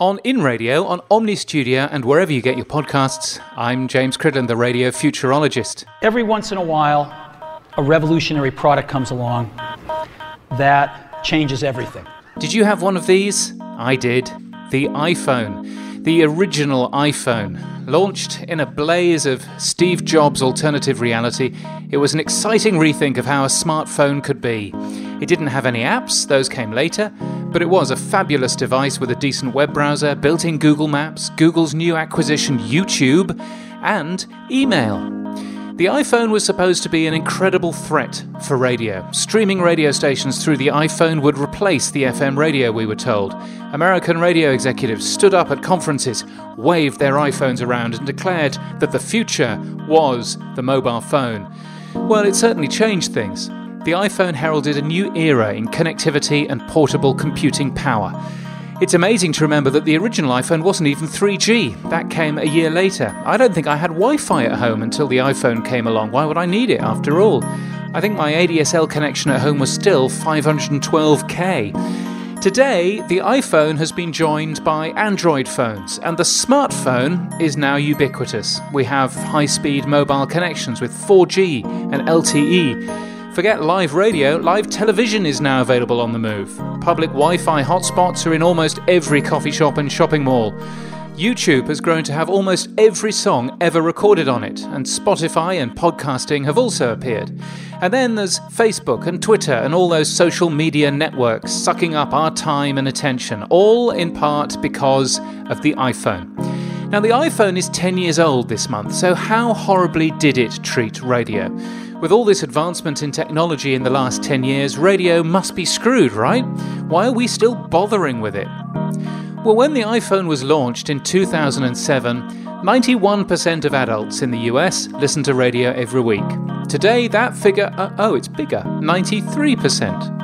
On In Radio, on Omny Studio, and wherever you get your podcasts, I'm James Cridland, the radio futurologist. Every once in a while, a revolutionary product comes along that changes everything. Did you have one of these? I did. The iPhone. The original iPhone. Launched in a blaze of Steve Jobs' alternative reality, it was an exciting rethink of how a smartphone could be. It didn't have any apps, those came later, but it was a fabulous device with a decent web browser, built in Google Maps, Google's new acquisition YouTube, and email. The iPhone was supposed to be an incredible threat for radio. Streaming radio stations through the iPhone would replace the FM radio, we were told. American radio executives stood up at conferences, waved their iPhones around, and declared that the future was the mobile phone. Well, it certainly changed things the iPhone heralded a new era in connectivity and portable computing power. It's amazing to remember that the original iPhone wasn't even 3G. That came a year later. I don't think I had Wi Fi at home until the iPhone came along. Why would I need it after all? I think my ADSL connection at home was still 512k. Today, the iPhone has been joined by Android phones, and the smartphone is now ubiquitous. We have high speed mobile connections with 4G and LTE. Forget live radio, live television is now available on the move. Public Wi Fi hotspots are in almost every coffee shop and shopping mall. YouTube has grown to have almost every song ever recorded on it, and Spotify and podcasting have also appeared. And then there's Facebook and Twitter and all those social media networks sucking up our time and attention, all in part because of the iPhone. Now, the iPhone is 10 years old this month, so how horribly did it treat radio? With all this advancement in technology in the last 10 years, radio must be screwed, right? Why are we still bothering with it? Well, when the iPhone was launched in 2007, 91% of adults in the US listen to radio every week. Today, that figure, uh, oh, it's bigger 93%.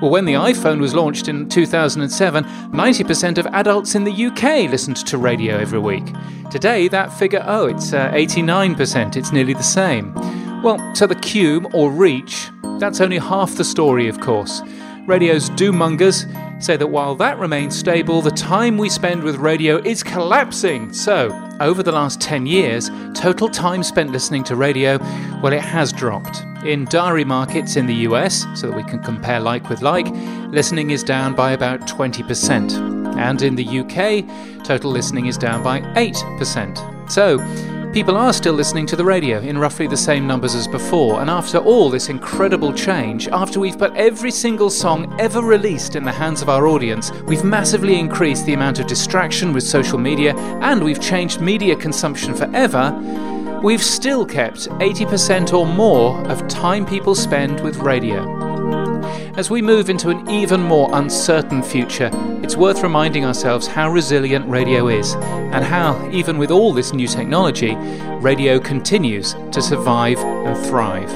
Well, when the iPhone was launched in 2007, 90% of adults in the UK listened to radio every week. Today, that figure, oh, it's uh, 89%. It's nearly the same. Well, so the cume, or reach, that's only half the story, of course. Radio's doomongers say that while that remains stable, the time we spend with radio is collapsing. So, over the last 10 years, total time spent listening to radio, well, it has dropped. In diary markets in the US, so that we can compare like with like, listening is down by about 20%. And in the UK, total listening is down by 8%. So, People are still listening to the radio in roughly the same numbers as before, and after all this incredible change, after we've put every single song ever released in the hands of our audience, we've massively increased the amount of distraction with social media, and we've changed media consumption forever, we've still kept 80% or more of time people spend with radio. As we move into an even more uncertain future, it's worth reminding ourselves how resilient radio is, and how, even with all this new technology, radio continues to survive and thrive.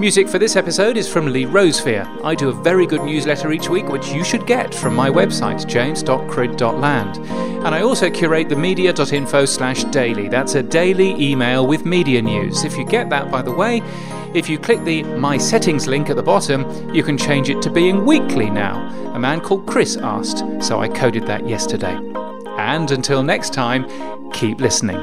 Music for this episode is from Lee Rosevere. I do a very good newsletter each week, which you should get from my website, james.crid.land. And I also curate the media.info slash daily. That's a daily email with media news. If you get that, by the way, if you click the My Settings link at the bottom, you can change it to being weekly now. A man called Chris asked, so I coded that yesterday. And until next time, keep listening.